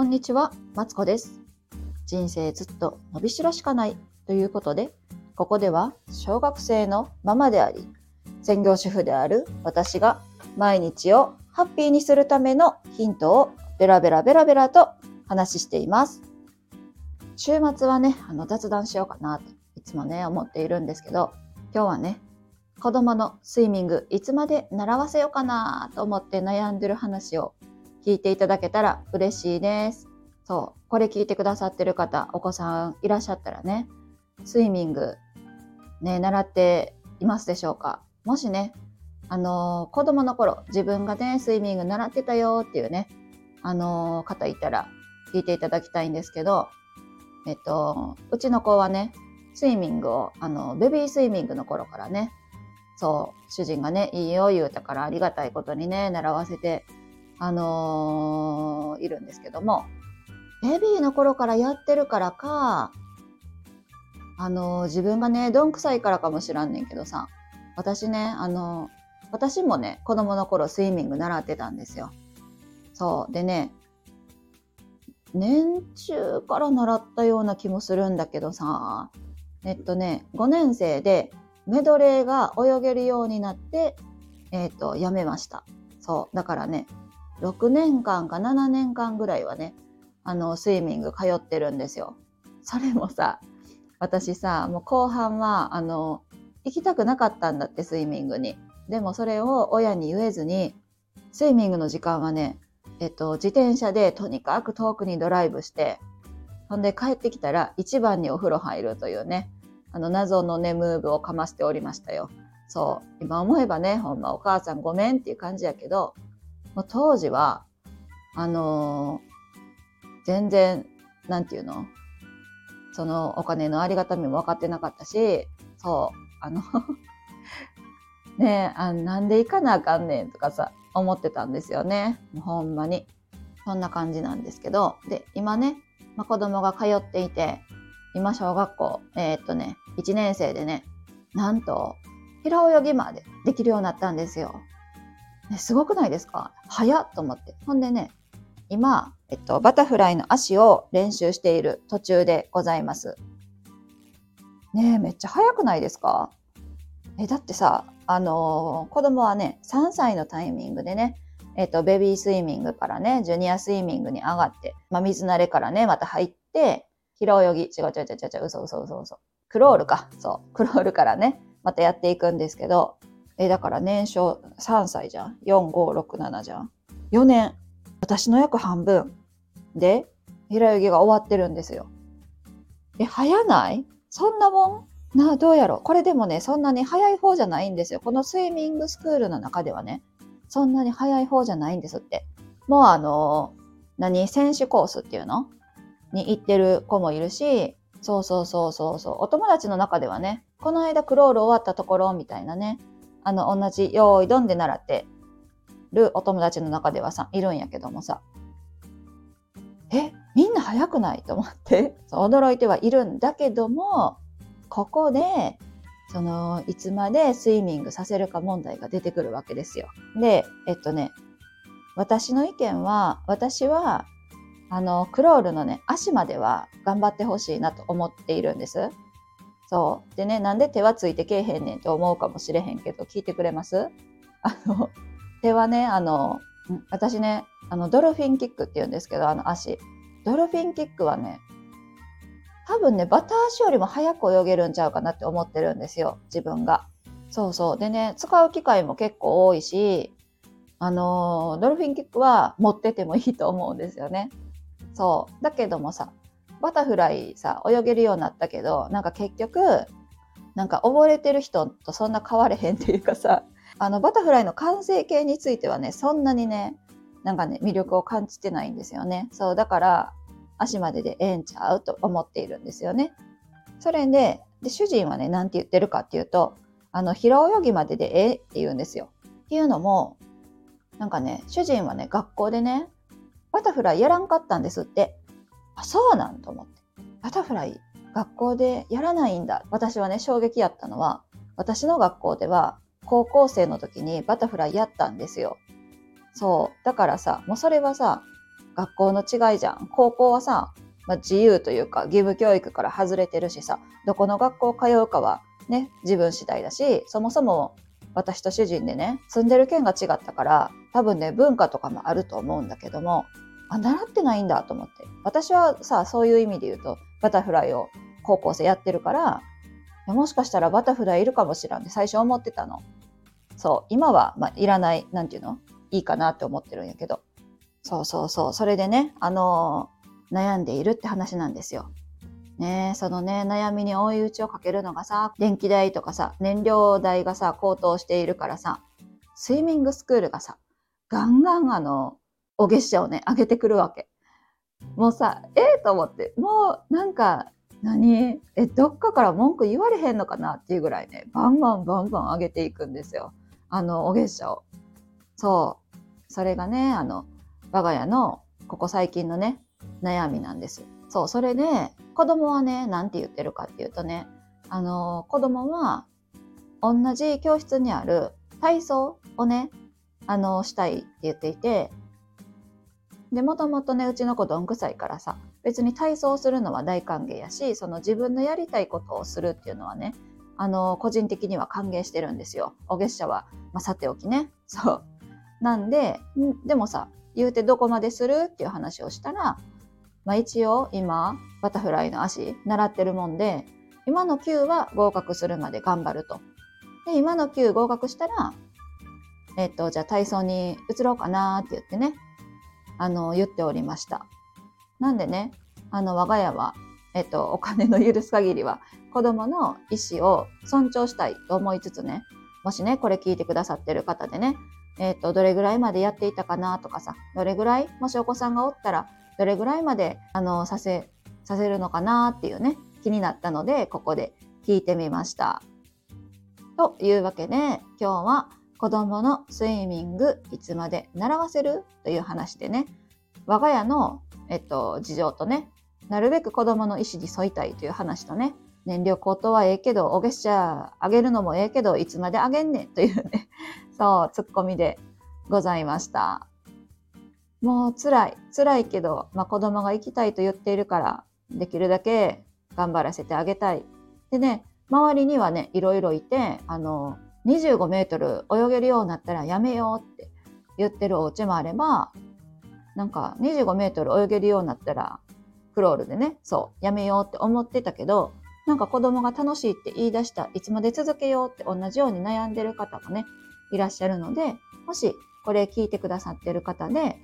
こんにちは、マツコです。人生ずっと伸びしろしかないということで、ここでは小学生のママであり、専業主婦である私が毎日をハッピーにするためのヒントをベラベラベラベラと話しています。週末はね、あの雑談しようかなといつもね、思っているんですけど、今日はね、子供のスイミングいつまで習わせようかなと思って悩んでる話を聞いていただけたら嬉しいです。そう、これ聞いてくださってる方、お子さんいらっしゃったらね、スイミングね、習っていますでしょうか？もしね、あのー子供の頃、自分がね、スイミング習ってたよっていうね、あのー方いたら聞いていただきたいんですけど、えっと、うちの子はね、スイミングを、あの、ベビースイミングの頃からね、そう、主人がね、いいよ言うたからありがたいことにね、習わせて、あのーいるんですけども、ベビーの頃からやってるからか、あのー自分がね、どんくさいからかもしらんねんけどさ、私ね、あのー私もね、子供の頃スイミング習ってたんですよ。そう。でね、年中から習ったような気もするんだけどさ、えっとね、5年生でメドレーが泳げるようになって、えっと、やめました。そう。だからね、6年間か7年間ぐらいはね、あの、スイミング通ってるんですよ。それもさ、私さ、もう後半は、あの、行きたくなかったんだって、スイミングに。でもそれを親に言えずに、スイミングの時間はね、えっと、自転車でとにかく遠くにドライブして、ほんで帰ってきたら一番にお風呂入るというね、あの謎のね、ムーブをかましておりましたよ。そう。今思えばね、ほんまお母さんごめんっていう感じやけど、もう当時は、あのー全然、なんていうの？そのお金のありがたみも分かってなかったし、そう、あの、ねえあ、なんで行かなあかんねんとかさ、思ってたんですよね。もうほんまに。そんな感じなんですけど、で、今ね、まあ、子供が通っていて、今小学校、えーっとね、1年生でね、なんと、平泳ぎまでできるようになったんですよ。ね、すごくないですか？早っと思って。ほんでね、今、えっと、バタフライの足を練習している途中でございます。ねえ、めっちゃ早くないですか？え、だってさ、あのー子供はね、3歳のタイミングでね、えっと、ベビースイミングからね、ジュニアスイミングに上がって、まあ、水慣れからね、また入って、平泳ぎ、違う違う違う違う、嘘嘘嘘嘘。クロールか、そう、クロールからね、またやっていくんですけど、え、だから年少3歳じゃん？4、5、6、7じゃん？4年。私の約半分で平泳ぎが終わってるんですよ。え、早ない？そんなもん？な、どうやろう？これでもね、そんなに早い方じゃないんですよ。このスイミングスクールの中ではね、そんなに早い方じゃないんですって。もうあの、何選手コースっていうの？に行ってる子もいるし、そうそうそうそうそう。お友達の中ではね、この間クロール終わったところみたいなね、あの、同じ、用意どんで習ってるお友達の中ではさ、いるんやけどもさ、え、みんな早くないと思って、そう驚いてはいるんだけども、ここで、その、いつまでスイミングさせるか問題が出てくるわけですよ。で、えっとね、私の意見は、私は、あの、クロールのね、足までは頑張ってほしいなと思っているんです。そう。でね、なんで手はついてけえへんねんって思うかもしれへんけど、聞いてくれます？あの、手はね、あの、私ね、あの、ドルフィンキックって言うんですけど、あの足。ドルフィンキックはね、多分ね、バタ足よりも早く泳げるんちゃうかなって思ってるんですよ、自分が。そうそう。でね、使う機会も結構多いし、あのドルフィンキックは持っててもいいと思うんですよね。そう。だけどもさ、バタフライさ、泳げるようになったけど、なんか結局、なんか溺れてる人とそんな変われへんっていうかさ、あの、バタフライの完成形についてはね、そんなにね、なんかね、魅力を感じてないんですよね。そう、だから、足まででええんちゃうと思っているんですよね。それで、で主人はね、なんて言ってるかっていうと、あの、平泳ぎまででええって言うんですよ。っていうのも、なんかね、主人はね、学校でね、バタフライやらんかったんですって。あ、そうなんと思って。バタフライ、学校でやらないんだ。私はね、衝撃やったのは、私の学校では、高校生の時にバタフライやったんですよ。そう。だからさ、もうそれはさ、学校の違いじゃん。高校はさ、まあ、自由というか義務教育から外れてるしさ、どこの学校通うかはね、自分次第だし、そもそも私と主人でね、住んでる県が違ったから、多分ね、文化とかもあると思うんだけども、あ、習ってないんだと思って。私はさ、そういう意味で言うと、バタフライを高校生やってるから、もしかしたらバタフライいるかもしらんって最初思ってたの。そう、今は、まあ、いらない、なんていうの？いいかなって思ってるんやけど。そうそうそう。それでね、あのー、悩んでいるって話なんですよ。ねそのね、悩みに追い打ちをかけるのがさ、電気代とかさ、燃料代がさ、高騰しているからさ、スイミングスクールがさ、ガンガンあの、お月謝をね、上げてくるわけ。もうさ、ええー、と思って、もうなんか、何？え、どっかから文句言われへんのかなっていうぐらいね、バンバンバンバン上げていくんですよ。あの、お月謝を。そう。それがね、あの、我が家のここ最近のね、悩みなんです。そう、それで、子供はね、なんて言ってるかっていうとね、あの、子供は、同じ教室にある体操をね、あの、したいって言っていて、で、もともとね、うちの子どんくさいからさ、別に体操するのは大歓迎やし、その自分のやりたいことをするっていうのはね、あの、個人的には歓迎してるんですよ。お月謝は、まあ、さておきね。そう。なんで、でもさ、言うてどこまでするっていう話をしたら、まあ、一応今、バタフライの足習ってるもんで、今の級は合格するまで頑張ると。で、今の級合格したら、えっと、じゃあ体操に移ろうかなって言ってね、あの、言っておりました。なんでね、あの、我が家は、えっと、お金の許す限りは、子供の意思を尊重したいと思いつつね、もしね、これ聞いてくださってる方でね、えっ、と、どれぐらいまでやっていたかなとかさ、どれぐらい、もしお子さんがおったら、どれぐらいまで、あの、させ、させるのかなっていうね、気になったので、ここで聞いてみました。というわけで、今日は子供のスイミングいつまで習わせる？という話でね、我が家の、えっと、事情とね、なるべく子供の意思に沿いたいという話とね、燃料高騰はええけど、お月謝上げるのもええけど、いつまで上げんねんというね、そう、ツッコミでございました。もう辛い、辛いけど、まあ、子供が行きたいと言っているから、できるだけ頑張らせてあげたい。でね、周りにはね、いろいろいて、あの、25メートル泳げるようになったらやめようって言ってるお家もあれば、なんか25メートル泳げるようになったら、クロールでね、そう、やめようって思ってたけど、なんか子供が楽しいって言い出した、いつまで続けようって同じように悩んでる方もね、いらっしゃるので、もしこれ聞いてくださってる方で、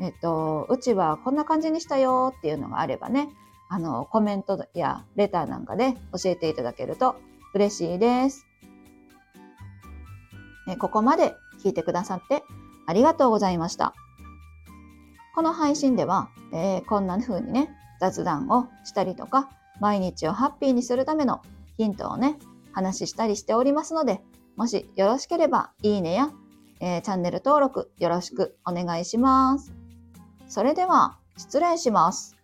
えっと、うちはこんな感じにしたよっていうのがあればね、あの、コメントやレターなんかで教えていただけると嬉しいです。ここまで聞いてくださってありがとうございました。この配信では、えー、こんな風にね、雑談をしたりとか、毎日をハッピーにするためのヒントをね、話したりしておりますので、もしよろしければいいねや、えー、チャンネル登録よろしくお願いします。それでは失礼します。